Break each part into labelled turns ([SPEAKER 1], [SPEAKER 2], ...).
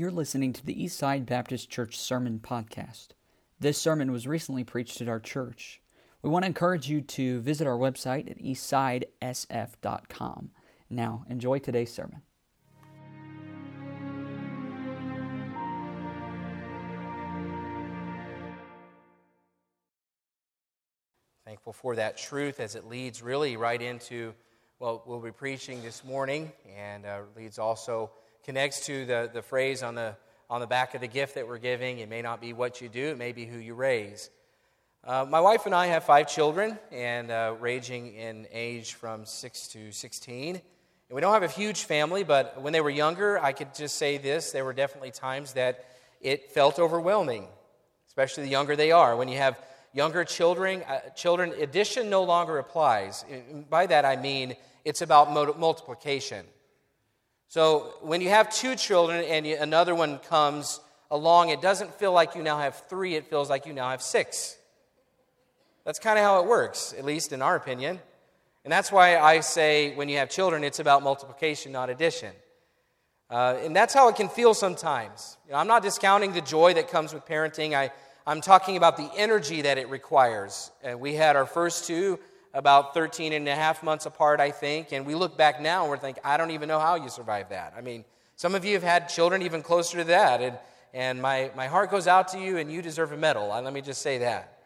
[SPEAKER 1] You're listening to the Eastside Baptist Church Sermon Podcast. This sermon was recently preached at our church. We want to encourage you to visit our website at eastsidesf.com. Now, enjoy today's sermon.
[SPEAKER 2] Thankful for that truth as it leads really right into what we'll be preaching this morning and uh, leads also connects to the, the phrase on the, on the back of the gift that we're giving. It may not be what you do, it may be who you raise. Uh, my wife and I have five children, and uh, ranging in age from 6 to 16. And we don't have a huge family, but when they were younger, I could just say this there were definitely times that it felt overwhelming, especially the younger they are. When you have younger children, uh, children addition no longer applies. By that I mean it's about multiplication. So when you have two children and you, another one comes along, it doesn't feel like you now have three, it feels like you now have six. That's kind of how it works, at least in our opinion. And that's why I say when you have children, it's about multiplication, not addition. Uh, and that's how it can feel sometimes. You know, I'm not discounting the joy that comes with parenting. I, I'm talking about the energy that it requires. And we had our first two about 13 and a half months apart, I think. And we look back now and we're thinking, I don't even know how you survived that. I mean, some of you have had children even closer to that. And, and my, my heart goes out to you, and you deserve a medal. Let me just say that.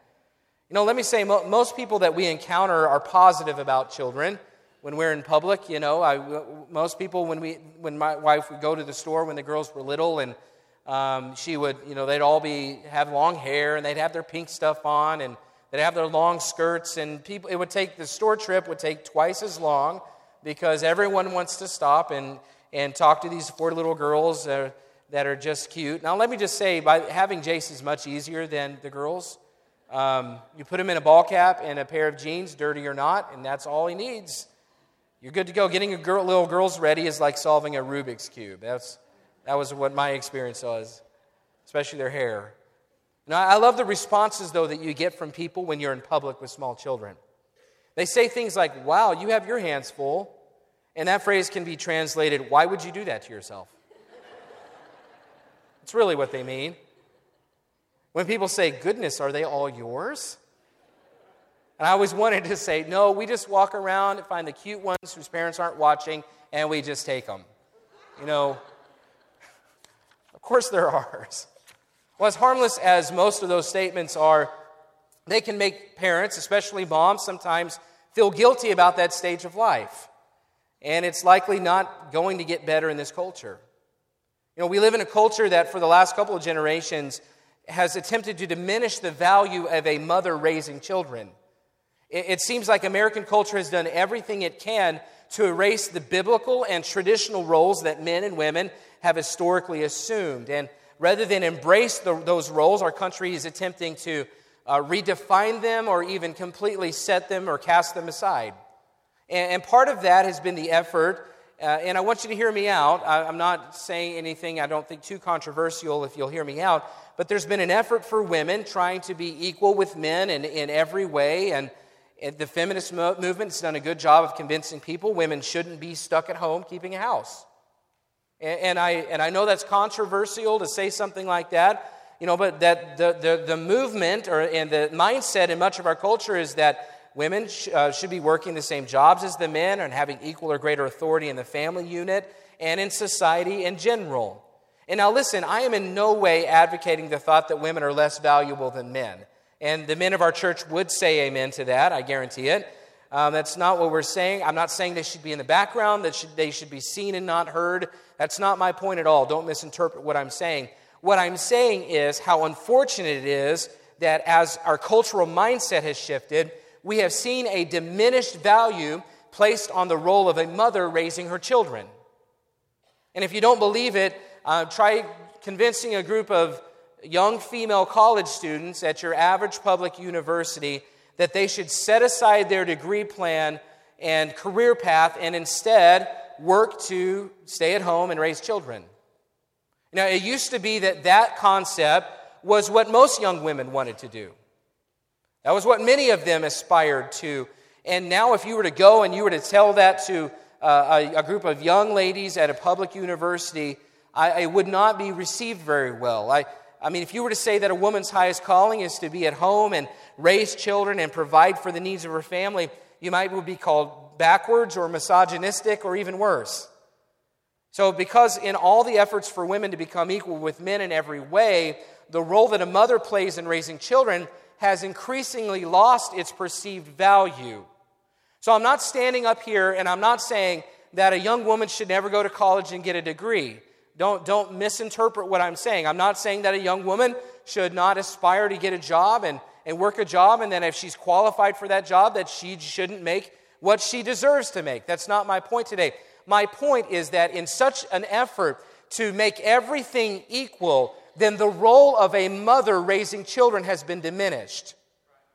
[SPEAKER 2] You know, let me say, mo- most people that we encounter are positive about children when we're in public. You know, I, most people, when, we, when my wife would go to the store when the girls were little, and um, she would, you know, they'd all be have long hair and they'd have their pink stuff on, and that have their long skirts, and people, it would take, the store trip would take twice as long because everyone wants to stop and, and talk to these four little girls uh, that are just cute. Now, let me just say, by having Jace is much easier than the girls. Um, you put him in a ball cap and a pair of jeans, dirty or not, and that's all he needs. You're good to go. Getting a girl, little girls ready is like solving a Rubik's Cube. That's, that was what my experience was, especially their hair. Now, I love the responses, though, that you get from people when you're in public with small children. They say things like, Wow, you have your hands full. And that phrase can be translated, Why would you do that to yourself? It's really what they mean. When people say, Goodness, are they all yours? And I always wanted to say, No, we just walk around and find the cute ones whose parents aren't watching, and we just take them. You know, of course they're ours. Well, as harmless as most of those statements are, they can make parents, especially moms, sometimes feel guilty about that stage of life. And it's likely not going to get better in this culture. You know, we live in a culture that for the last couple of generations has attempted to diminish the value of a mother raising children. It, it seems like American culture has done everything it can to erase the biblical and traditional roles that men and women have historically assumed. And rather than embrace the, those roles, our country is attempting to uh, redefine them or even completely set them or cast them aside. And, and part of that has been the effort, uh, and I want you to hear me out. I, I'm not saying anything I don't think too controversial if you'll hear me out, but there's been an effort for women trying to be equal with men in, in every way. And, and the feminist mo- movement has done a good job of convincing people women shouldn't be stuck at home keeping a house. And, I, and I know that's controversial to say something like that, you know, but that the, the, the movement or, and the mindset in much of our culture is that women sh- uh, should be working the same jobs as the men and having equal or greater authority in the family unit and in society in general. And now, listen, I am in no way advocating the thought that women are less valuable than men. And the men of our church would say amen to that, I guarantee it. Um, that's not what we're saying. I'm not saying they should be in the background, that should, they should be seen and not heard. That's not my point at all. Don't misinterpret what I'm saying. What I'm saying is how unfortunate it is that as our cultural mindset has shifted, we have seen a diminished value placed on the role of a mother raising her children. And if you don't believe it, uh, try convincing a group of young female college students at your average public university that they should set aside their degree plan and career path and instead work to stay at home and raise children. Now, it used to be that that concept was what most young women wanted to do. That was what many of them aspired to. And now, if you were to go and you were to tell that to uh, a, a, group of young ladies at a public university, I, it would not be received very well. I, I mean, if you were to say that a woman's highest calling is to be at home and raise children and provide for the needs of her family, you might be called backwards or misogynistic or even worse. So, because in all the efforts for women to become equal with men in every way, the role that a mother plays in raising children has increasingly lost its perceived value. So, I'm not standing up here and I'm not saying that a young woman should never go to college and get a degree. Don't, don't misinterpret what I'm saying. I'm not saying that a young woman should not aspire to get a job and, and work a job, and then if she's qualified for that job, that she shouldn't make what she deserves to make. That's not my point today. My point is that in such an effort to make everything equal, then the role of a mother raising children has been diminished.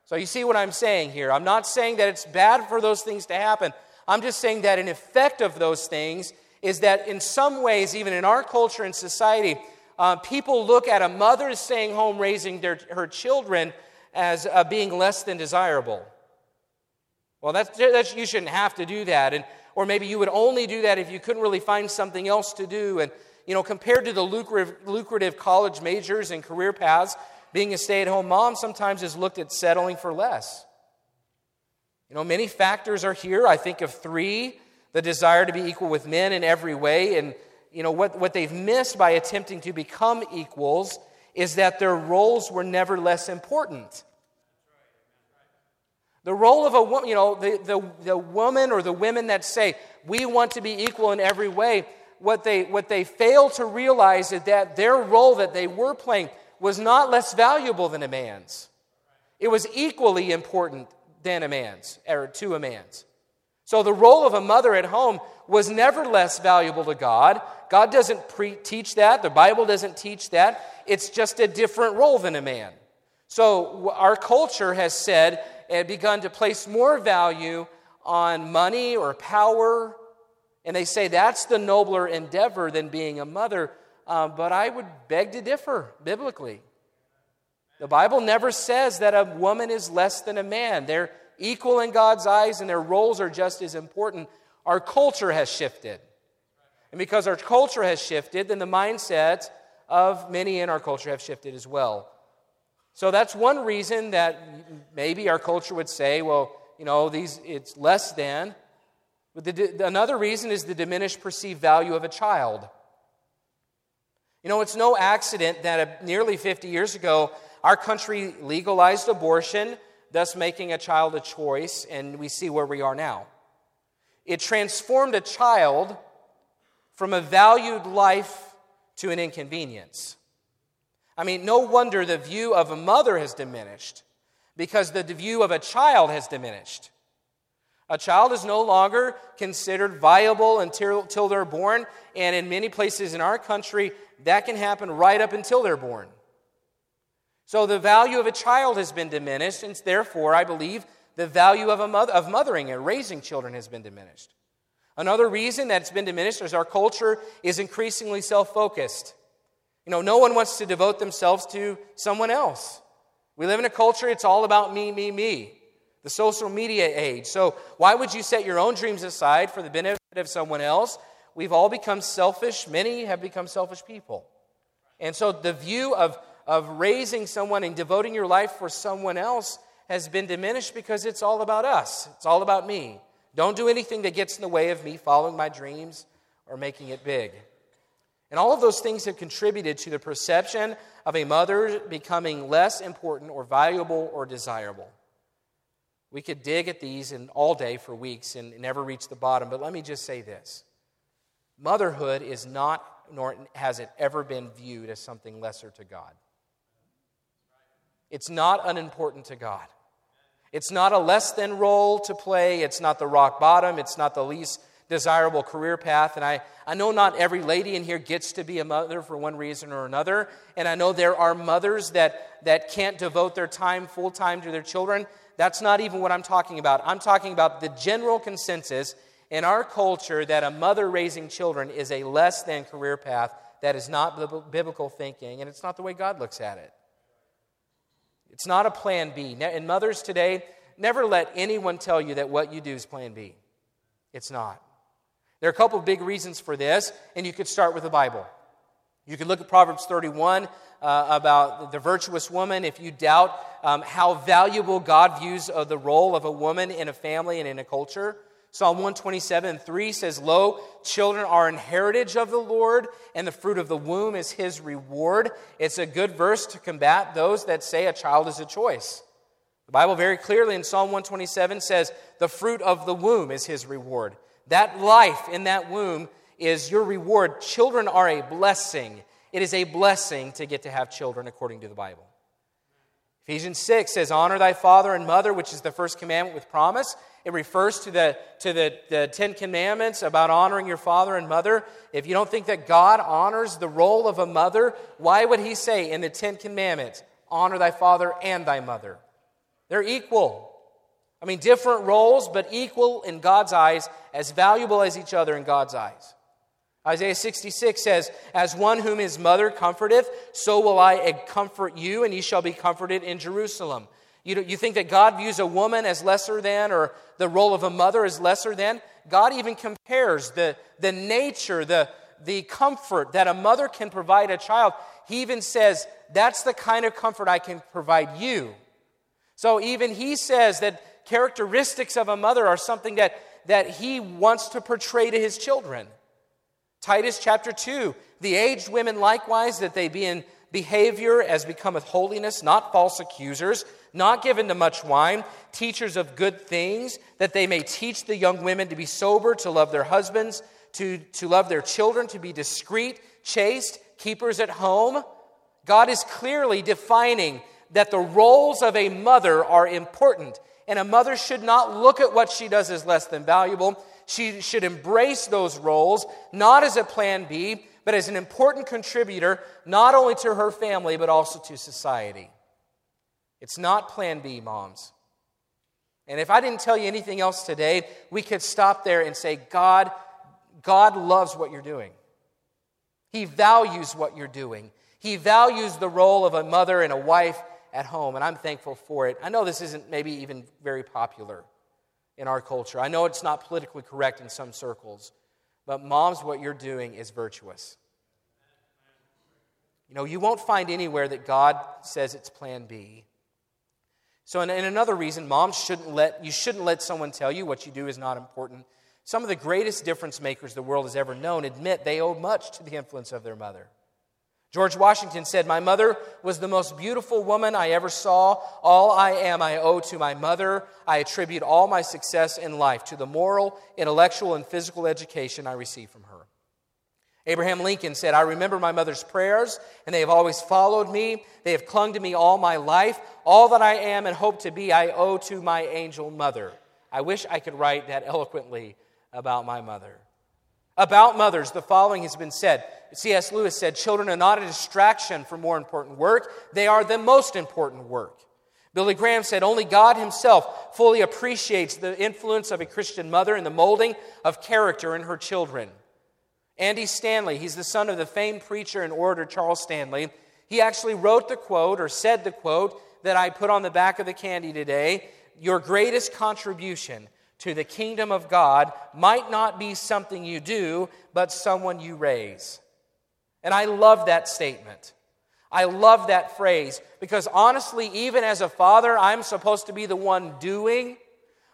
[SPEAKER 2] So you see what I'm saying here. I'm not saying that it's bad for those things to happen. I'm just saying that an effect of those things is that in some ways, even in our culture and society, uh, people look at a mother staying home raising their, her children as uh, being less than desirable. Well, that's, that's, you shouldn't have to do that. And, or maybe you would only do that if you couldn't really find something else to do. And, you know, compared to the lucrative, lucrative college majors and career paths, being a stay at home mom sometimes is looked at settling for less. You know, many factors are here. I think of three the desire to be equal with men in every way. And, you know, what, what they've missed by attempting to become equals is that their roles were never less important. The role of a woman, you know, the, the, the woman or the women that say, we want to be equal in every way, what they, what they fail to realize is that their role that they were playing was not less valuable than a man's. It was equally important than a man's, or to a man's. So the role of a mother at home was never less valuable to God. God doesn't pre- teach that, the Bible doesn't teach that. It's just a different role than a man. So our culture has said and begun to place more value on money or power, and they say that's the nobler endeavor than being a mother. Um, but I would beg to differ biblically. The Bible never says that a woman is less than a man. They're equal in God's eyes and their roles are just as important. Our culture has shifted. And because our culture has shifted, then the mindset of many in our culture have shifted as well. So that's one reason that maybe our culture would say, well, you know, these it's less than. But the, another reason is the diminished perceived value of a child. You know, it's no accident that nearly 50 years ago, our country legalized abortion, thus making a child a choice, and we see where we are now. It transformed a child from a valued life to an inconvenience. I mean, no wonder the view of a mother has diminished because the view of a child has diminished. A child is no longer considered viable until, they're born, and in many places in our country, that can happen right up until they're born. So the value of a child has been diminished, and therefore, I believe the value of, a mother, of mothering and raising children has been diminished. Another reason that it's been diminished is our culture is increasingly self focused. You know, no one wants to devote themselves to someone else. We live in a culture, it's all about me, me, me. The social media age. So, why would you set your own dreams aside for the benefit of someone else? We've all become selfish. Many have become selfish people. And so, the view of, of raising someone and devoting your life for someone else has been diminished because it's all about us. It's all about me. Don't do anything that gets in the way of me following my dreams or making it big. And all of those things have contributed to the perception of a mother becoming less important or valuable or desirable. We could dig at these in all day for weeks and never reach the bottom, but let me just say this. Motherhood is not, nor has it ever been viewed as something lesser to God. It's not unimportant to God. It's not a less than role to play. It's not the rock bottom. It's not the least desirable career path. And I, I know not every lady in here gets to be a mother for one reason or another. And I know there are mothers that, that can't devote their time full time to their children. That's not even what I'm talking about. I'm talking about the general consensus in our culture that a mother raising children is a less than career path. That is not biblical thinking, and it's not the way God looks at it. It's not a plan B. And mothers today, never let anyone tell you that what you do is plan B. It's not. There are a couple of big reasons for this, and you could start with the Bible. You can look at Proverbs 31 uh, about the virtuous woman if you doubt um, how valuable God views uh, the role of a woman in a family and in a culture. Psalm 127 3 says, Lo, children are an heritage of the Lord, and the fruit of the womb is his reward. It's a good verse to combat those that say a child is a choice. The Bible very clearly in Psalm 127 says, The fruit of the womb is his reward. That life in that womb is your reward. Children are a blessing. It is a blessing to get to have children according to the Bible. Ephesians 6 says, Honor thy father and mother, which is the first commandment with promise. It refers to the, to the, the Ten Commandments about honoring your father and mother. If you don't think that God honors the role of a mother, why would he say in the Ten Commandments, Honor thy father and thy mother? They're equal. I mean, different roles, but equal in God's eyes, as valuable as each other in God's eyes. Isaiah 66 says, As one whom his mother comforteth, so will I comfort you, and ye shall be comforted in Jerusalem. You, you think that God views a woman as lesser than, or the role of a mother as lesser than? God even compares the, the nature, the, the comfort that a mother can provide a child. He even says, That's the kind of comfort I can provide you. So even he says that characteristics of a mother are something that, that he wants to portray to his children. Titus chapter 2 The aged women likewise, that they be in behavior as becometh holiness, not false accusers, not given to much wine, teachers of good things, that they may teach the young women to be sober, to love their husbands, to, to love their children, to be discreet, chaste, keepers at home. God is clearly defining that the roles of a mother are important. And a mother should not look at what she does as less than valuable. She should embrace those roles, not as a plan B, but as an important contributor, not only to her family, but also to society. It's not plan B, moms. And if I didn't tell you anything else today, we could stop there and say, God, God loves what you're doing. He values what you're doing. He values the role of a mother and a wife at home, and I'm thankful for it. I know this isn't maybe even very popular in our culture. I know it's not politically correct in some circles, but moms, what you're doing is virtuous. You know, you won't find anywhere that God says it's plan B. So, and, another reason, moms shouldn't let you shouldn't let someone tell you what you do is not important. Some of the greatest difference makers the world has ever known admit they owe much to the influence of their mother. George Washington said, My mother was the most beautiful woman I ever saw. All I am, I owe to my mother. I attribute all my success in life to the moral, intellectual, and physical education I received from her. Abraham Lincoln said, I remember my mother's prayers, and they have always followed me. They have clung to me all my life. All that I am and hope to be, I owe to my angel mother. I wish I could write that eloquently about my mother. About mothers, the following has been said. C.S. Lewis said, Children are not a distraction for more important work, they are the most important work. Billy Graham said, Only God Himself fully appreciates the influence of a Christian mother in the molding of character in her children. Andy Stanley, he's the son of the famed preacher and orator Charles Stanley. He actually wrote the quote or said the quote that I put on the back of the candy today Your greatest contribution to the kingdom of God might not be something you do, but someone you raise. And I love that statement. I love that phrase because honestly, even as a father, I'm supposed to be the one doing.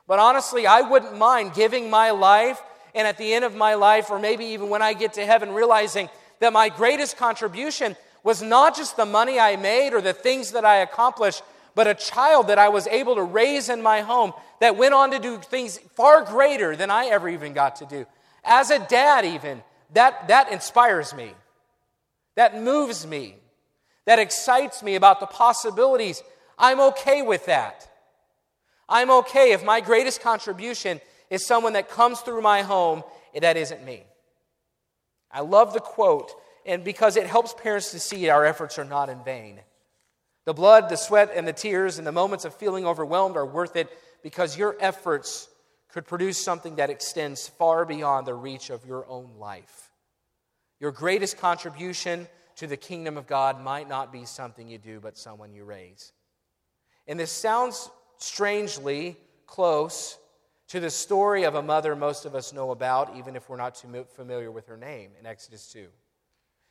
[SPEAKER 2] But honestly, I wouldn't mind giving my life and at the end of my life, or maybe even when I get to heaven, realizing that my greatest contribution was not just the money I made or the things that I accomplished, but a child that I was able to raise in my home that went on to do things far greater than I ever even got to do. As a dad, even, that, that inspires me. That moves me. That excites me about the possibilities. I'm okay with that. I'm okay if my greatest contribution is someone that comes through my home that isn't me. I love the quote, and because it helps parents to see our efforts are not in vain. The blood, the sweat, and the tears, and the moments of feeling overwhelmed are worth it because your efforts could produce something that extends far beyond the reach of your own life. Your greatest contribution to the kingdom of God might not be something you do, but someone you raise. And this sounds strangely close to the story of a mother most of us know about, even if we're not too familiar with her name in Exodus 2.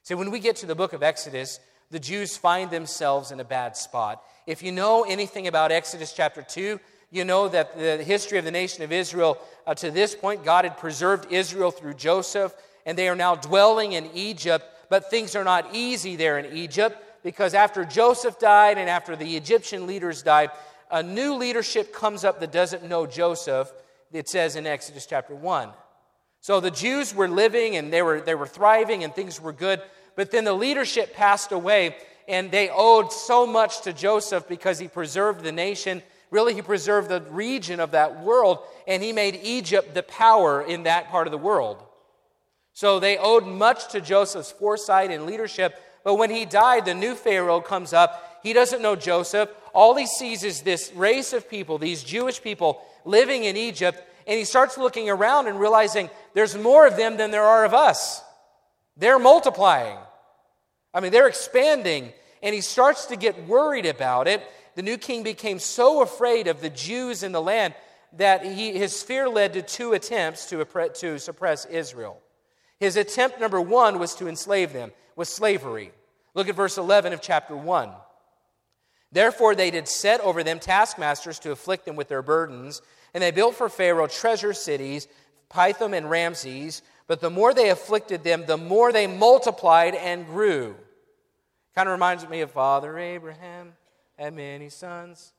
[SPEAKER 2] See, when we get to the book of Exodus, the Jews find themselves in a bad spot. If you know anything about Exodus chapter 2, you know that the history of the nation of Israel, uh, to this point, God had preserved Israel through Joseph, and they are now dwelling in Egypt, but things are not easy there in Egypt because after Joseph died and after the Egyptian leaders died, a new leadership comes up that doesn't know Joseph, it says in Exodus chapter 1. So the Jews were living and they were, they were thriving and things were good, but then the leadership passed away and they owed so much to Joseph because he preserved the nation. Really, he preserved the region of that world, and he made Egypt the power in that part of the world. So they owed much to Joseph's foresight and leadership. But when he died, the new Pharaoh comes up. He doesn't know Joseph. All he sees is this race of people, these Jewish people living in Egypt, and he starts looking around and realizing there's more of them than there are of us. They're multiplying. I mean, they're expanding, and he starts to get worried about it. The new king became so afraid of the Jews in the land that he, his fear led to two attempts to, to suppress Israel. His attempt number one was to enslave them, was slavery. Look at verse 11 of chapter 1. Therefore, they did set over them taskmasters to afflict them with their burdens, and they built for Pharaoh treasure cities, Pithom and Ramses. But the more they afflicted them, the more they multiplied and grew. Kind of reminds me of Father Abraham had many sons.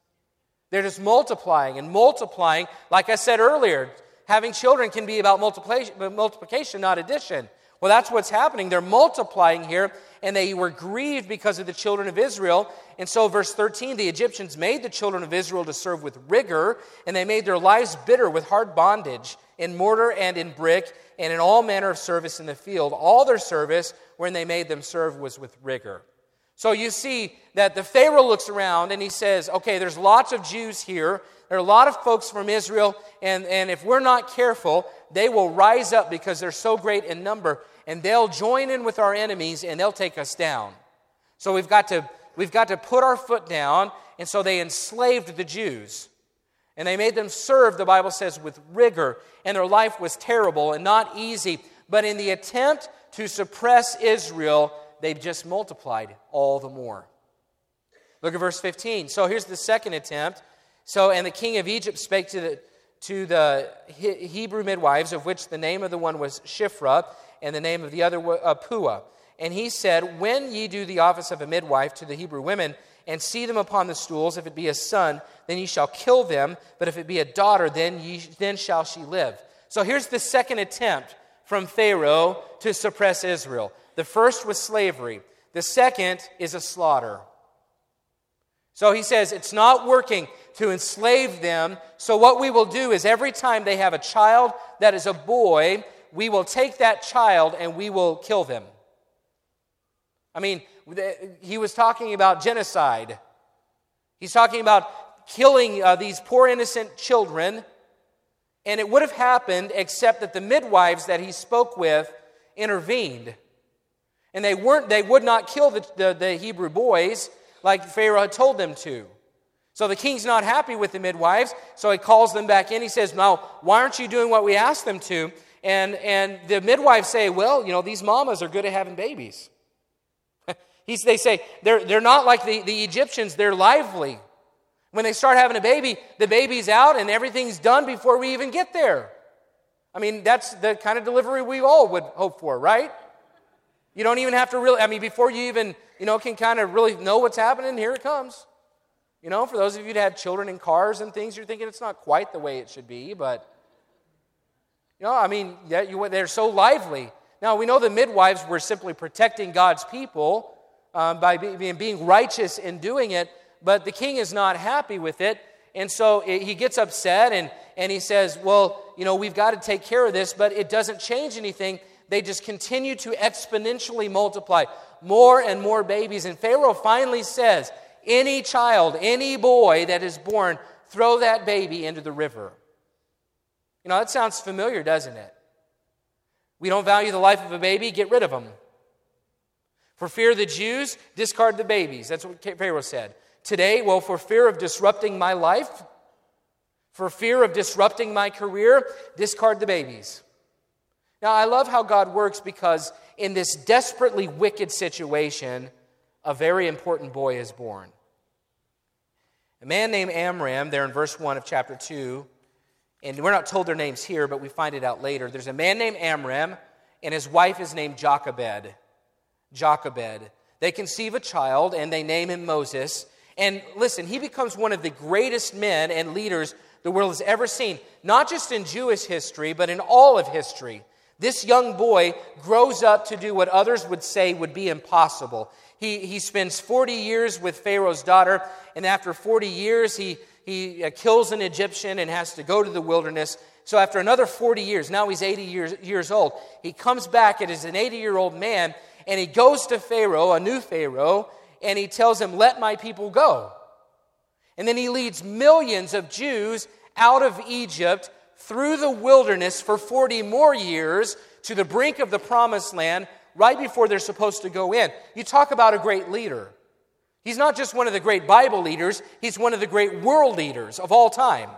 [SPEAKER 2] They're just multiplying and multiplying. Like I said earlier, having children can be about multiplication, multiplication, not addition. Well, that's what's happening. They're multiplying here, and they were grieved because of the children of Israel. And so, verse 13 the Egyptians made the children of Israel to serve with rigor, and they made their lives bitter with hard bondage in mortar and in brick, and in all manner of service in the field. All their service, when they made them serve, was with rigor. So you see that the Pharaoh looks around and he says, okay, there's lots of Jews here. There are a lot of folks from Israel, and, and if we're not careful, they will rise up because they're so great in number, and they'll join in with our enemies and they'll take us down. So we've got to, we've got to put our foot down, and so they enslaved the Jews. And they made them serve, the Bible says, with rigor, and their life was terrible and not easy. But in the attempt to suppress Israel, they've just multiplied all the more. Look at verse 15. So here's the second attempt. So, and the king of Egypt spake to the, to the Hebrew midwives, of which the name of the one was Shiphrah, and the name of the other was uh, Puah. And he said, When ye do the office of a midwife to the Hebrew women, and see them upon the stools, if it be a son, then ye shall kill them, but if it be a daughter, then, ye, then shall she live. So here's the second attempt from Pharaoh to suppress Israel. The first was slavery, the second is a slaughter. So he says it's not working to enslave them. So what we will do is every time they have a child that is a boy, we will take that child and we will kill them. I mean, he was talking about genocide. He's talking about killing uh, these poor innocent children. And it would have happened except that the midwives that he spoke with intervened. And they, weren't, they would not kill the, the, the Hebrew boys like Pharaoh had told them to. So the king's not happy with the midwives, so he calls them back in. He says, Now, why aren't you doing what we asked them to? And, and the midwives say, Well, you know, these mamas are good at having babies. He's, they say, they're, they're not like the, the Egyptians, they're lively. When they start having a baby, the baby's out and everything's done before we even get there. I mean, that's the kind of delivery we all would hope for, right? You don't even have to really, I mean, before you even, you know, can kind of really know what's happening, here it comes. You know, for those of you that have children in cars and things, you're thinking it's not quite the way it should be, but, you know, I mean, they're so lively. Now, we know the midwives were simply protecting God's people um, by being, being righteous in doing it, but the king is not happy with it. And so he gets upset and, and he says, Well, you know, we've got to take care of this, but it doesn't change anything they just continue to exponentially multiply more and more babies. And Pharaoh finally says, Any child, any boy that is born, throw that baby into the river. You know, that sounds familiar, doesn't it? We don't value the life of a baby, get rid of them. For fear of the Jews, discard the babies. That's what Pharaoh said. Today, well, for fear of disrupting my life, for fear of disrupting my career, discard the babies. Now, I love how God works because in this desperately wicked situation, a very important boy is born. A man named Amram, there in verse 1 of chapter 2, and we're not told their names here, but we find it out later. There's a man named Amram, and his wife is named Jochebed. Jochebed. They conceive a child, and they name him Moses. And listen, he becomes one of the greatest men and leaders the world has ever seen, not just in Jewish history, but in all of history. This young boy grows up to do what others would say would be impossible. He, he spends 40 years with Pharaoh's daughter, and after 40 years, he, he uh, kills an Egyptian and has to go to the wilderness. So, after another 40 years, now he's 80 years, years old, he comes back and is an 80 year old man, and he goes to Pharaoh, a new Pharaoh, and he tells him, Let my people go. And then he leads millions of Jews out of Egypt through the wilderness for 40 more years to the brink of the promised land right before they're supposed to go in. You talk about a great leader. He's not just one of the great Bible leaders, he's one of the great world leaders of all time.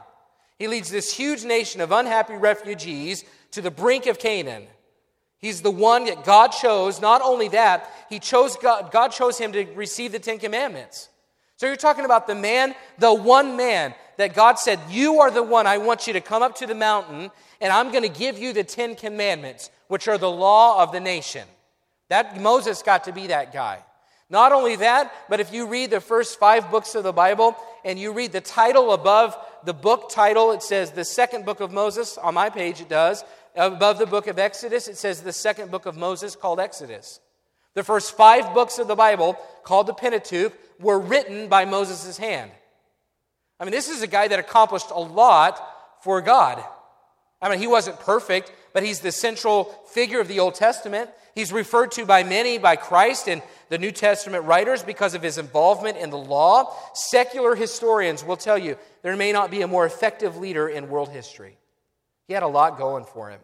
[SPEAKER 2] He leads this huge nation of unhappy refugees to the brink of Canaan. He's the one that God chose. Not only that, he chose God, God chose him to receive the Ten Commandments. So you're talking about the man, the one man that God said, You are the one I want you to come up to the mountain, and I'm going to give you the Ten Commandments, which are the law of the nation. That Moses got to be that guy. Not only that, but if you read the first five books of the Bible and you read the title above the book title, it says the second book of Moses. On my page, it does. Above the book of Exodus, it says the second book of Moses called Exodus. The first five books of the Bible, called the Pentateuch, were written by Moses' hand. I mean, this is a guy that accomplished a lot for God. I mean, he wasn't perfect, but he's the central figure of the Old Testament. He's referred to by many, by Christ and the New Testament writers, because of his involvement in the law. Secular historians will tell you there may not be a more effective leader in world history. He had a lot going for him.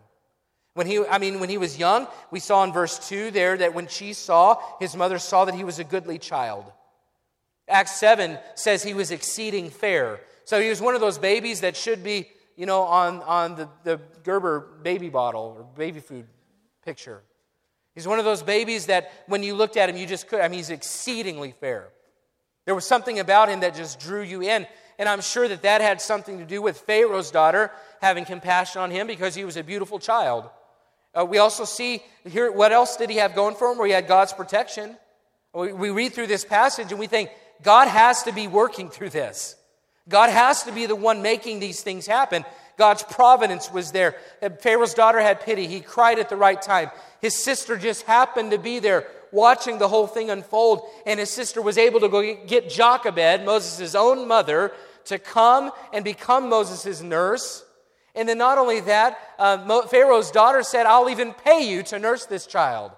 [SPEAKER 2] When he, I mean, when he was young, we saw in verse 2 there that when she saw, his mother saw that he was a goodly child. Acts 7 says he was exceeding fair. So he was one of those babies that should be, you know, on, on the, the Gerber baby bottle or baby food picture. He's one of those babies that when you looked at him, you just could, I mean, he's exceedingly fair. There was something about him that just drew you in. And I'm sure that that had something to do with Pharaoh's daughter having compassion on him because he was a beautiful child. Uh, we also see here, what else did he have going for him? Where he had God's protection. We, we read through this passage and we think, God has to be working through this. God has to be the one making these things happen. God's providence was there. Pharaoh's daughter had pity. He cried at the right time. His sister just happened to be there watching the whole thing unfold. And his sister was able to go get Jochebed, Moses' own mother, to come and become Moses' nurse. And then not only that, uh, Pharaoh's daughter said, I'll even pay you to nurse this child.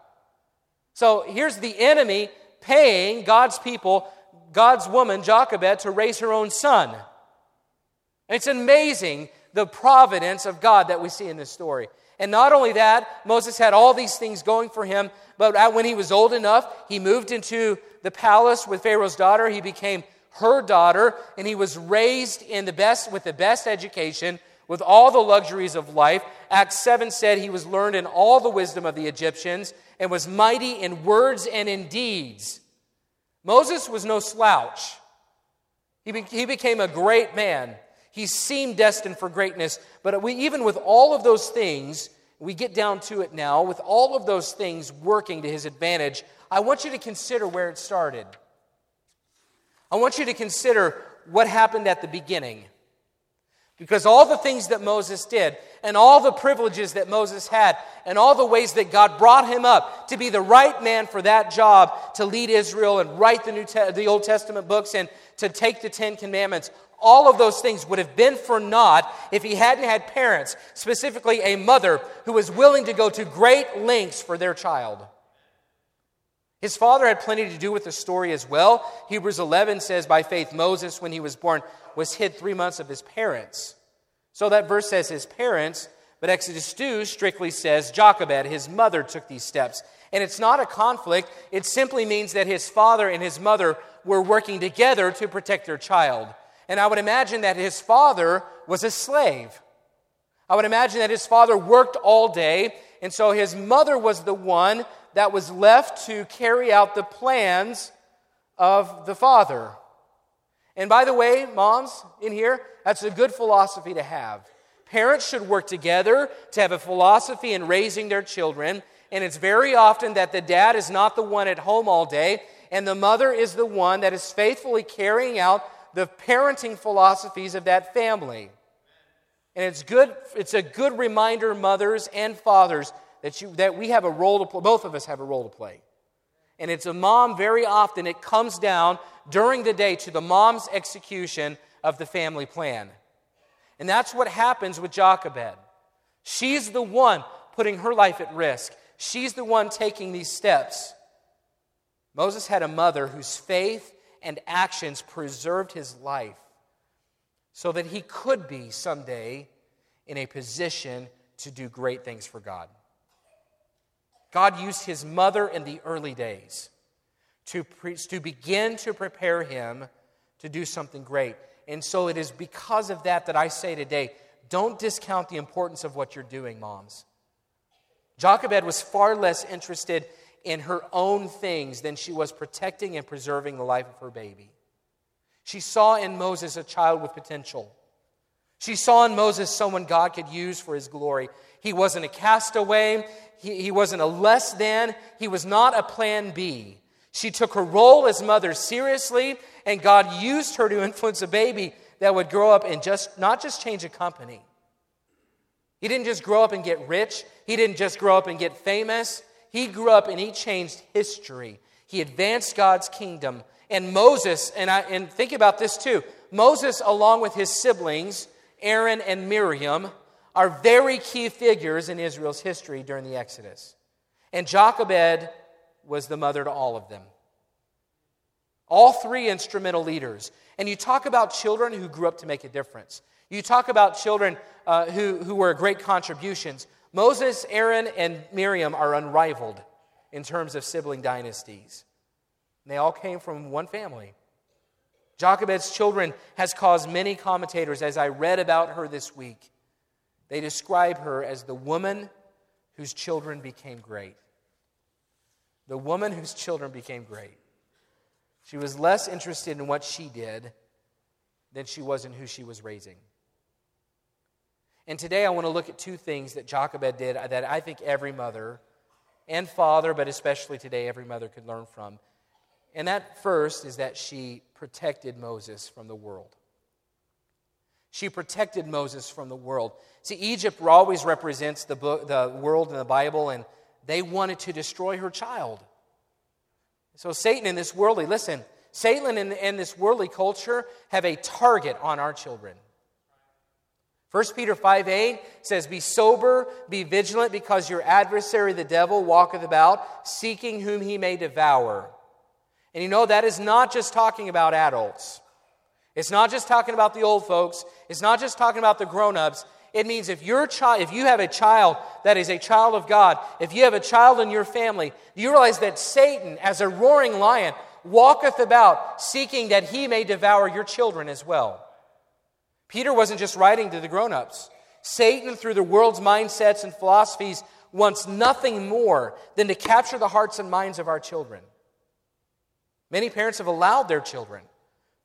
[SPEAKER 2] So here's the enemy paying God's people God's woman, Jochebed, to raise her own son. And it's amazing the providence of God that we see in this story. And not only that, Moses had all these things going for him, but when he was old enough, he moved into the palace with Pharaoh's daughter. He became her daughter, and he was raised in the best with the best education, with all the luxuries of life. Acts 7 said he was learned in all the wisdom of the Egyptians and was mighty in words and in deeds. Moses was no slouch. He, be, he became a great man. He seemed destined for greatness. But we, even with all of those things, we get down to it now, with all of those things working to his advantage, I want you to consider where it started. I want you to consider what happened at the beginning. Because all the things that Moses did, and all the privileges that Moses had, and all the ways that God brought him up to be the right man for that job to lead Israel and write the, New Te- the Old Testament books and to take the Ten Commandments, all of those things would have been for naught if he hadn't had parents, specifically a mother, who was willing to go to great lengths for their child. His father had plenty to do with the story as well. Hebrews 11 says, By faith, Moses, when he was born, was hid three months of his parents. So that verse says his parents, but Exodus 2 strictly says Jochebed, his mother, took these steps. And it's not a conflict, it simply means that his father and his mother were working together to protect their child. And I would imagine that his father was a slave. I would imagine that his father worked all day, and so his mother was the one that was left to carry out the plans of the father. And by the way, moms in here, that's a good philosophy to have. Parents should work together to have a philosophy in raising their children. And it's very often that the dad is not the one at home all day, and the mother is the one that is faithfully carrying out the parenting philosophies of that family. And it's good, it's a good reminder, mothers and fathers, that, you, that we have a role to play. Both of us have a role to play. And it's a mom, very often, it comes down during the day to the mom's execution of the family plan. And that's what happens with Jochebed. She's the one putting her life at risk, she's the one taking these steps. Moses had a mother whose faith and actions preserved his life so that he could be someday in a position to do great things for God. God used his mother in the early days to, pre- to begin to prepare him to do something great. And so it is because of that that I say today don't discount the importance of what you're doing, moms. Jochebed was far less interested in her own things than she was protecting and preserving the life of her baby. She saw in Moses a child with potential. She saw in Moses someone God could use for his glory. He wasn't a castaway, he, he wasn't a less than, he was not a plan B. She took her role as mother seriously, and God used her to influence a baby that would grow up and just not just change a company. He didn't just grow up and get rich, he didn't just grow up and get famous. He grew up and he changed history. He advanced God's kingdom. And Moses, and, I, and think about this too Moses, along with his siblings, Aaron and Miriam, are very key figures in Israel's history during the Exodus. And Jochebed was the mother to all of them. All three instrumental leaders. And you talk about children who grew up to make a difference. You talk about children uh, who, who were great contributions. Moses, Aaron, and Miriam are unrivaled in terms of sibling dynasties. And they all came from one family. Jochebed's children has caused many commentators, as I read about her this week, they describe her as the woman whose children became great. The woman whose children became great. She was less interested in what she did than she was in who she was raising. And today I want to look at two things that Jochebed did that I think every mother and father, but especially today, every mother could learn from. And that first is that she protected Moses from the world. She protected Moses from the world. See, Egypt always represents the, book, the world in the Bible, and they wanted to destroy her child. So, Satan in this worldly, listen, Satan in, in this worldly culture have a target on our children. 1 Peter 5 8 says, Be sober, be vigilant, because your adversary, the devil, walketh about, seeking whom he may devour. And you know, that is not just talking about adults. It's not just talking about the old folks. It's not just talking about the grown ups. It means if your child, if you have a child that is a child of God, if you have a child in your family, you realize that Satan, as a roaring lion, walketh about seeking that he may devour your children as well. Peter wasn't just writing to the grown ups. Satan, through the world's mindsets and philosophies, wants nothing more than to capture the hearts and minds of our children. Many parents have allowed their children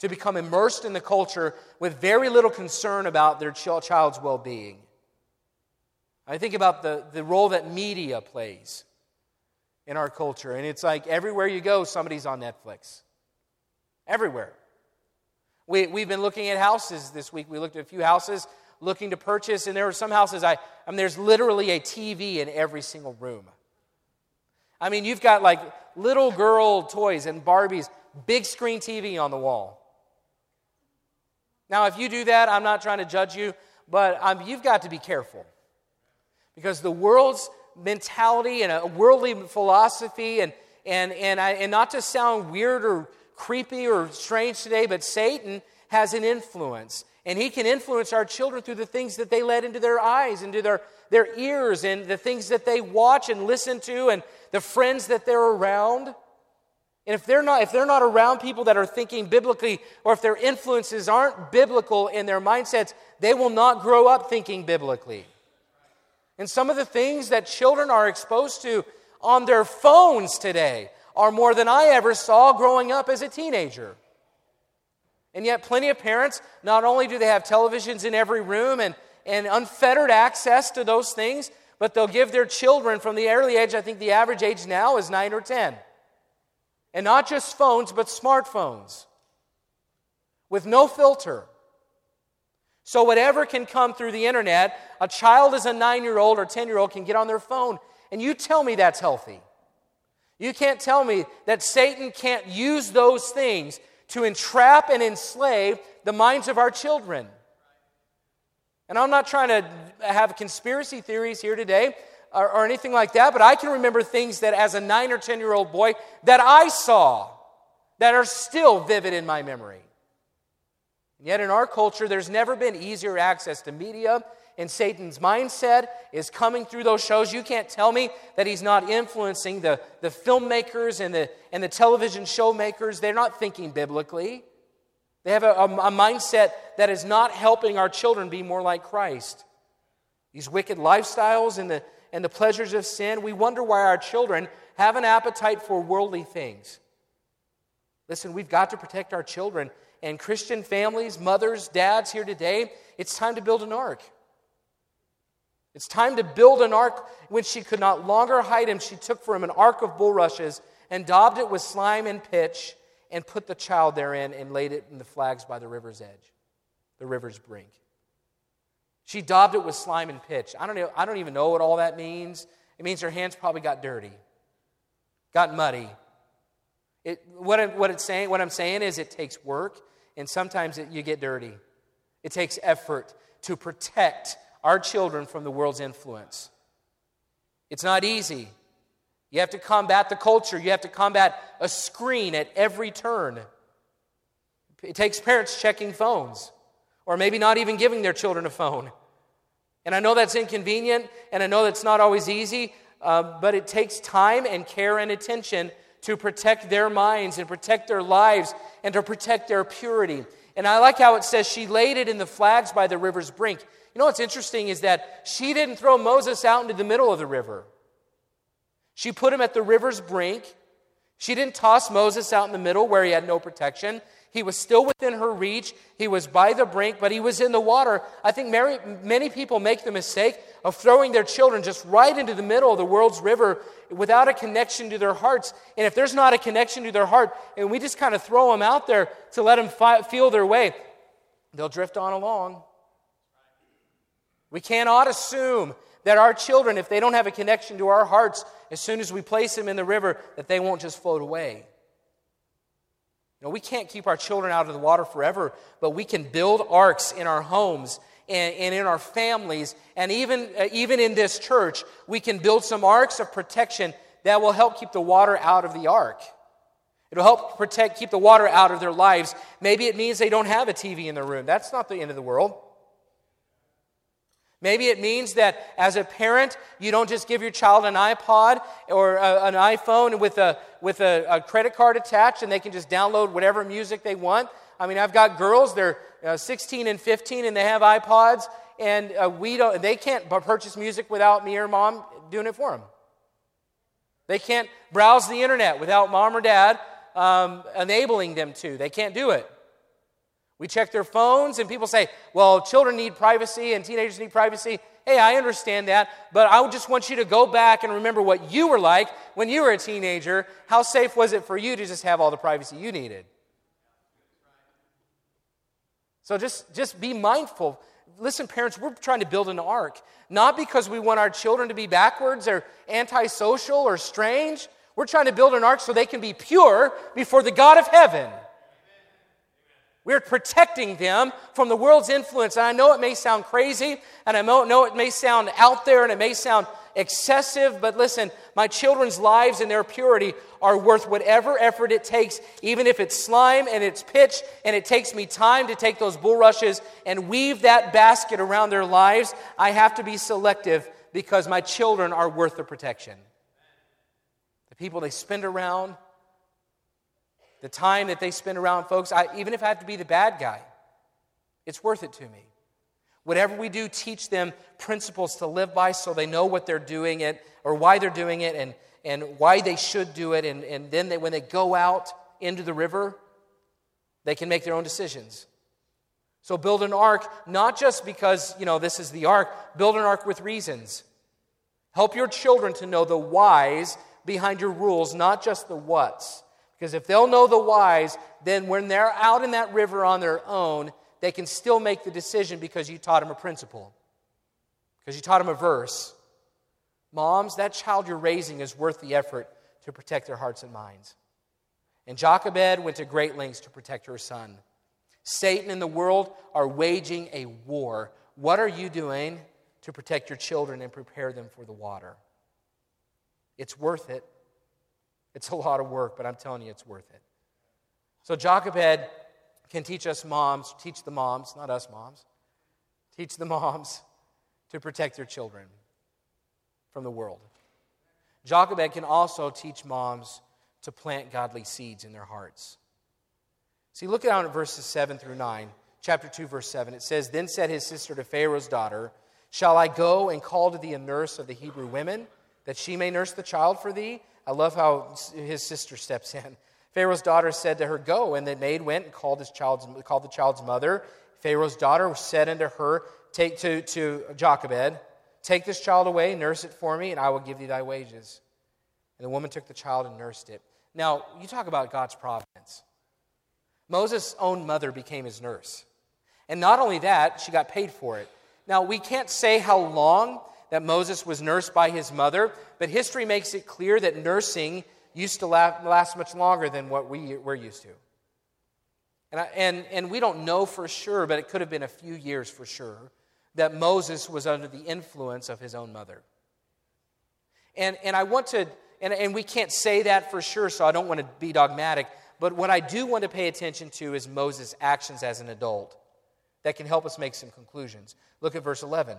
[SPEAKER 2] to become immersed in the culture with very little concern about their child's well being. I think about the, the role that media plays in our culture, and it's like everywhere you go, somebody's on Netflix. Everywhere. We, we've been looking at houses this week. We looked at a few houses looking to purchase, and there were some houses, I, I mean, there's literally a TV in every single room. I mean, you've got like little girl toys and Barbies, big screen TV on the wall. Now, if you do that, I'm not trying to judge you, but um, you've got to be careful. Because the world's mentality and a worldly philosophy, and, and, and, I, and not to sound weird or creepy or strange today, but Satan has an influence. And he can influence our children through the things that they let into their eyes, into their, their ears, and the things that they watch and listen to, and the friends that they're around. And if they're not, if they're not around people that are thinking biblically, or if their influences aren't biblical in their mindsets, they will not grow up thinking biblically. And some of the things that children are exposed to on their phones today are more than I ever saw growing up as a teenager. And yet, plenty of parents, not only do they have televisions in every room and, and unfettered access to those things, but they'll give their children from the early age, I think the average age now is nine or 10. And not just phones, but smartphones with no filter. So, whatever can come through the internet, a child as a nine year old or 10 year old can get on their phone. And you tell me that's healthy. You can't tell me that Satan can't use those things to entrap and enslave the minds of our children. And I'm not trying to have conspiracy theories here today or, or anything like that, but I can remember things that as a nine or 10 year old boy that I saw that are still vivid in my memory. And yet, in our culture, there's never been easier access to media, and Satan's mindset is coming through those shows. You can't tell me that he's not influencing the, the filmmakers and the, and the television showmakers. They're not thinking biblically. They have a, a, a mindset that is not helping our children be more like Christ. These wicked lifestyles and the, and the pleasures of sin, we wonder why our children have an appetite for worldly things. Listen, we've got to protect our children. And Christian families, mothers, dads here today, it's time to build an ark. It's time to build an ark. When she could not longer hide him, she took for him an ark of bulrushes and daubed it with slime and pitch and put the child therein and laid it in the flags by the river's edge, the river's brink. She daubed it with slime and pitch. I don't, know, I don't even know what all that means. It means her hands probably got dirty, got muddy. It, what, I, what, it's saying, what I'm saying is it takes work, and sometimes it, you get dirty. It takes effort to protect our children from the world's influence. It's not easy. You have to combat the culture, you have to combat a screen at every turn. It takes parents checking phones, or maybe not even giving their children a phone. And I know that's inconvenient, and I know that's not always easy, uh, but it takes time and care and attention to protect their minds and protect their lives and to protect their purity. And I like how it says she laid it in the flags by the river's brink. You know what's interesting is that she didn't throw Moses out into the middle of the river. She put him at the river's brink. She didn't toss Moses out in the middle where he had no protection. He was still within her reach. He was by the brink, but he was in the water. I think many, many people make the mistake of throwing their children just right into the middle of the world's river without a connection to their hearts. And if there's not a connection to their heart, and we just kind of throw them out there to let them fi- feel their way, they'll drift on along. We cannot assume that our children, if they don't have a connection to our hearts, as soon as we place them in the river, that they won't just float away. You know, we can't keep our children out of the water forever, but we can build arks in our homes and, and in our families, and even, uh, even in this church, we can build some arks of protection that will help keep the water out of the ark. It'll help protect, keep the water out of their lives. Maybe it means they don't have a TV in their room. That's not the end of the world. Maybe it means that as a parent, you don't just give your child an iPod or a, an iPhone with, a, with a, a, credit card attached and they can just download whatever music they want. I mean, I've got girls, they're uh, 16 and 15 and they have iPods, and uh, we don't, they can't purchase music without me or mom doing it for them. They can't browse the internet without mom or dad um, enabling them to. They can't do it. We check their phones, and people say, well, children need privacy and teenagers need privacy. Hey, I understand that, but I just want you to go back and remember what you were like when you were a teenager. How safe was it for you to just have all the privacy you needed? So just, just be mindful. Listen, parents, we're trying to build an ark, not because we want our children to be backwards or antisocial or strange. We're trying to build an ark so they can be pure before the God of heaven. We're protecting them from the world's influence. And I know it may sound crazy, and I know it may sound out there, and it may sound excessive, but listen, my children's lives and their purity are worth whatever effort it takes, even if it's slime and it's pitch, and it takes me time to take those bulrushes and weave that basket around their lives. I have to be selective because my children are worth the protection. The people they spend around, the time that they spend around folks, I, even if I have to be the bad guy, it's worth it to me. Whatever we do, teach them principles to live by so they know what they're doing it or why they're doing it and, and why they should do it. And, and then they, when they go out into the river, they can make their own decisions. So build an ark, not just because, you know, this is the ark, build an ark with reasons. Help your children to know the whys behind your rules, not just the whats. Because if they'll know the whys, then when they're out in that river on their own, they can still make the decision because you taught them a principle, because you taught them a verse. Moms, that child you're raising is worth the effort to protect their hearts and minds. And Jochebed went to great lengths to protect her son. Satan and the world are waging a war. What are you doing to protect your children and prepare them for the water? It's worth it. It's a lot of work, but I'm telling you, it's worth it. So, Jochebed can teach us moms, teach the moms, not us moms, teach the moms to protect their children from the world. Jochebed can also teach moms to plant godly seeds in their hearts. See, look down at verses 7 through 9, chapter 2, verse 7. It says, Then said his sister to Pharaoh's daughter, Shall I go and call to thee a nurse of the Hebrew women, that she may nurse the child for thee? I love how his sister steps in. Pharaoh's daughter said to her, Go. And the maid went and called, his child's, called the child's mother. Pharaoh's daughter said unto her, Take to, to Jochebed, Take this child away, nurse it for me, and I will give thee thy wages. And the woman took the child and nursed it. Now, you talk about God's providence. Moses' own mother became his nurse. And not only that, she got paid for it. Now, we can't say how long that Moses was nursed by his mother, but history makes it clear that nursing used to last much longer than what we, we're used to. And, I, and, and we don't know for sure, but it could have been a few years for sure, that Moses was under the influence of his own mother. And, and I want to and, and we can't say that for sure, so I don't want to be dogmatic. But what I do want to pay attention to is Moses' actions as an adult that can help us make some conclusions. Look at verse 11.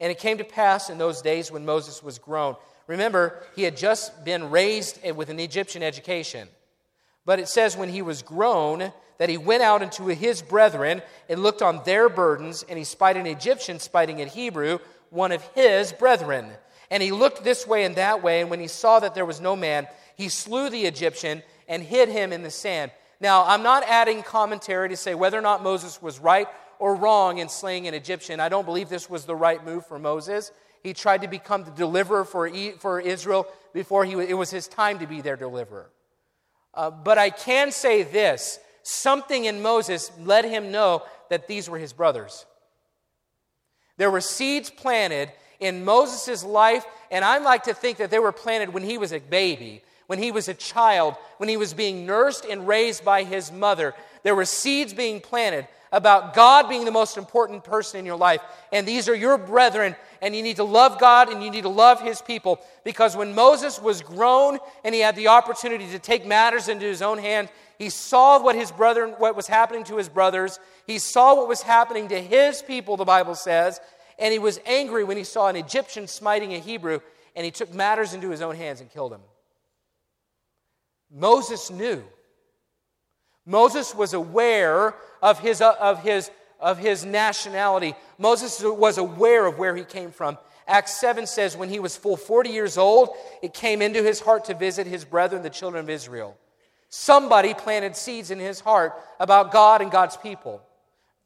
[SPEAKER 2] And it came to pass in those days when Moses was grown. Remember, he had just been raised eh, with an Egyptian education. But it says when he was grown that he went out unto his brethren and looked on their burdens, and he spied an Egyptian spiting a Hebrew, one of his brethren. And he looked this way and that way, and when he saw that there was no man, he slew the Egyptian and hid him in the sand. Now, I'm not adding commentary to say whether or not Moses was right or wrong in slaying an Egyptian. I don't believe this was the right move for Moses. He tried to become the deliverer for, for Israel before he, it was his time to be their deliverer. Uh, but I can say this something in Moses let him know that these were his brothers. There were seeds planted in Moses' life, and I like to think that they were planted when he was a baby, when he was a child, when he was being nursed and raised by his mother. There were seeds being planted about God being the most important person in your life. And these are your brethren, and you need to love God and you need to love his people. Because when Moses was grown and he had the opportunity to take matters into his own hand, he saw what his brother, what was happening to his brothers. He saw what was happening to his people, the Bible says, and he was angry when he saw an Egyptian smiting a Hebrew, and he took matters into his own hands and killed him. Moses knew. Moses was aware of his, of his, of his nationality. Moses was aware of where he came from. Acts 7 says, when he was full 40 years old, it came into his heart to visit his brethren, the children of Israel. Somebody planted seeds in his heart about God and God's people.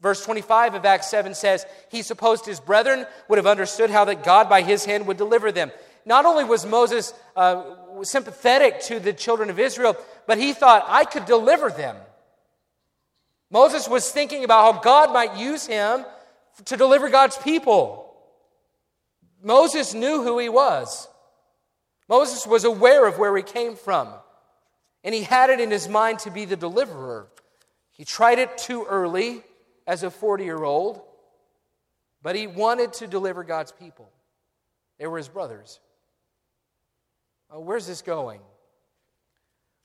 [SPEAKER 2] Verse 25 of Acts 7 says, He supposed his brethren would have understood how that God by his hand would deliver them. Not only was Moses uh, sympathetic to the children of Israel, but he thought, I could deliver them. Moses was thinking about how God might use him to deliver God's people. Moses knew who he was. Moses was aware of where he came from, and he had it in his mind to be the deliverer. He tried it too early as a 40 year old, but he wanted to deliver God's people. They were his brothers. Oh, where's this going?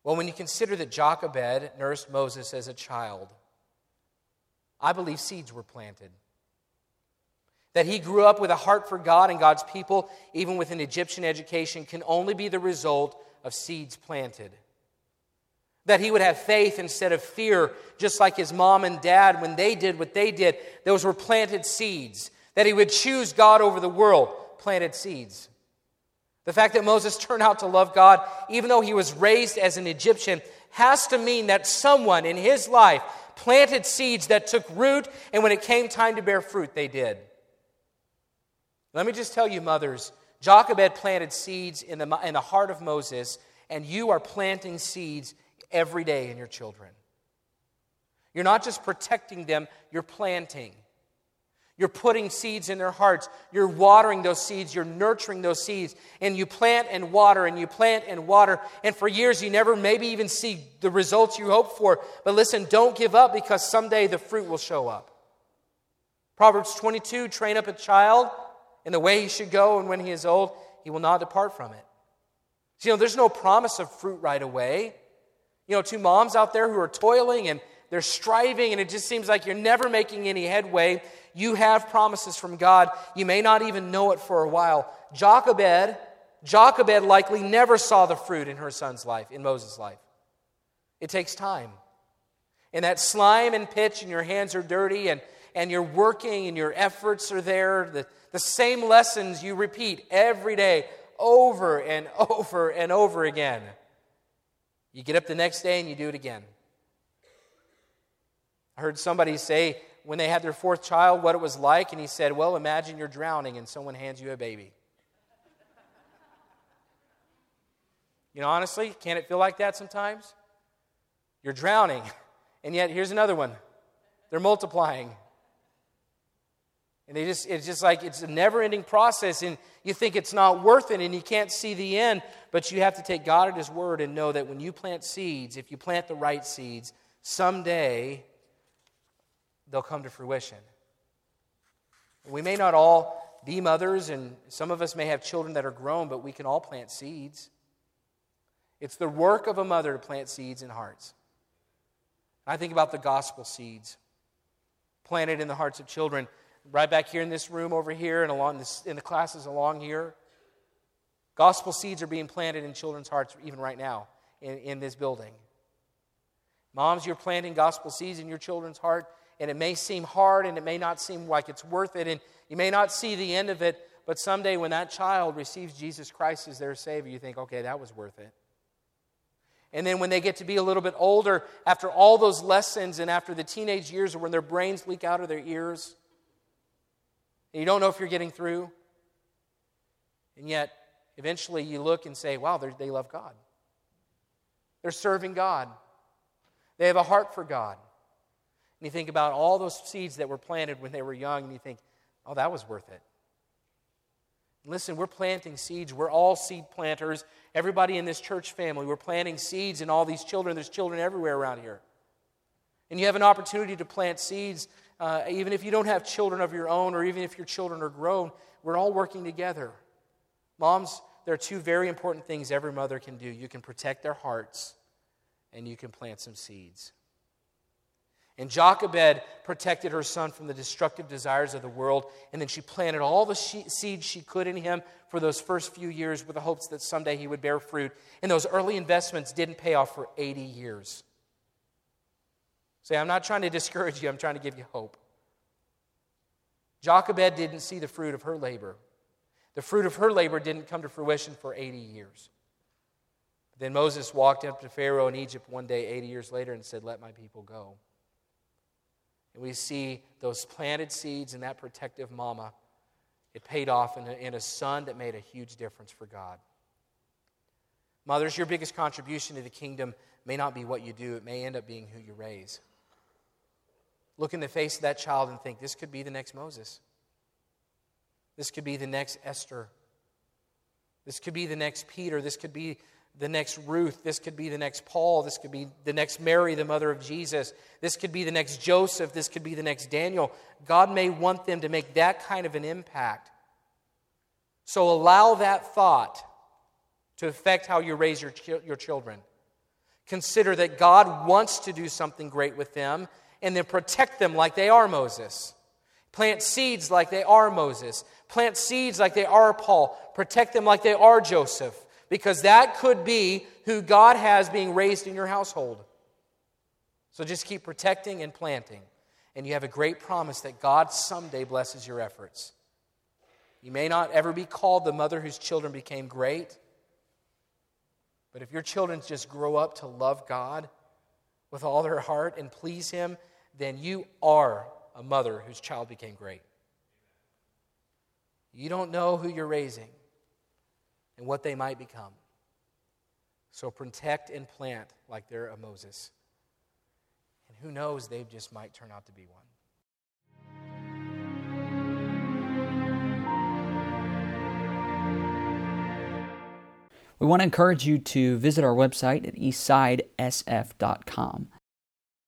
[SPEAKER 2] Well, when you consider that Jochebed nursed Moses as a child, I believe seeds were planted. That he grew up with a heart for God and God's people, even with an Egyptian education, can only be the result of seeds planted. That he would have faith instead of fear, just like his mom and dad, when they did what they did, those were planted seeds. That he would choose God over the world, planted seeds. The fact that Moses turned out to love God, even though he was raised as an Egyptian, has to mean that someone in his life planted seeds that took root, and when it came time to bear fruit, they did. Let me just tell you, mothers, Jochebed planted seeds in the, in the heart of Moses, and you are planting seeds every day in your children. You're not just protecting them, you're planting. You're putting seeds in their hearts. You're watering those seeds. You're nurturing those seeds. And you plant and water and you plant and water. And for years, you never maybe even see the results you hope for. But listen, don't give up because someday the fruit will show up. Proverbs 22 train up a child in the way he should go, and when he is old, he will not depart from it. You know, there's no promise of fruit right away. You know, two moms out there who are toiling and they're striving, and it just seems like you're never making any headway. You have promises from God. You may not even know it for a while. Jochebed, Jochebed likely never saw the fruit in her son's life, in Moses' life. It takes time. And that slime and pitch, and your hands are dirty, and, and you're working, and your efforts are there. The, the same lessons you repeat every day, over and over and over again. You get up the next day and you do it again. I heard somebody say, when they had their fourth child what it was like, and he said, Well, imagine you're drowning and someone hands you a baby. You know, honestly, can it feel like that sometimes? You're drowning, and yet here's another one. They're multiplying. And they just, it's just like it's a never ending process, and you think it's not worth it, and you can't see the end. But you have to take God at His word and know that when you plant seeds, if you plant the right seeds, someday they'll come to fruition. We may not all be mothers, and some of us may have children that are grown, but we can all plant seeds. It's the work of a mother to plant seeds in hearts. I think about the gospel seeds planted in the hearts of children, right back here in this room over here, and along this, in the classes along here. Gospel seeds are being planted in children's hearts even right now in, in this building. Moms, you're planting gospel seeds in your children's heart and it may seem hard and it may not seem like it's worth it, and you may not see the end of it, but someday when that child receives Jesus Christ as their Savior, you think, okay, that was worth it. And then when they get to be a little bit older, after all those lessons and after the teenage years or when their brains leak out of their ears, and you don't know if you're getting through, and yet eventually you look and say, wow, they love God. They're serving God. They have a heart for God. And you think about all those seeds that were planted when they were young, and you think, oh, that was worth it. Listen, we're planting seeds. We're all seed planters. Everybody in this church family, we're planting seeds in all these children. There's children everywhere around here. And you have an opportunity to plant seeds, uh, even if you don't have children of your own, or even if your children are grown. We're all working together. Moms, there are two very important things every mother can do you can protect their hearts, and you can plant some seeds. And Jochebed protected her son from the destructive desires of the world, and then she planted all the seeds she could in him for those first few years with the hopes that someday he would bear fruit. And those early investments didn't pay off for 80 years. Say, I'm not trying to discourage you, I'm trying to give you hope. Jochebed didn't see the fruit of her labor. The fruit of her labor didn't come to fruition for 80 years. Then Moses walked up to Pharaoh in Egypt one day, 80 years later, and said, Let my people go. And we see those planted seeds and that protective mama. It paid off in a, in a son that made a huge difference for God. Mothers, your biggest contribution to the kingdom may not be what you do, it may end up being who you raise. Look in the face of that child and think, this could be the next Moses. This could be the next Esther. This could be the next Peter. This could be the next Ruth. This could be the next Paul. This could be the next Mary, the mother of Jesus. This could be the next Joseph. This could be the next Daniel. God may want them to make that kind of an impact. So allow that thought to affect how you raise your, your children. Consider that God wants to do something great with them and then protect them like they are Moses. Plant seeds like they are Moses. Plant seeds like they are Paul. Protect them like they are Joseph because that could be who God has being raised in your household. So just keep protecting and planting, and you have a great promise that God someday blesses your efforts. You may not ever be called the mother whose children became great. But if your children just grow up to love God with all their heart and please Him, then you are a mother whose child became great. You don't know who you're raising and what they might become. So protect and plant like they're a Moses. And who knows, they just might turn out to be one.
[SPEAKER 1] We want to encourage you to visit our website at eastsidesf.com.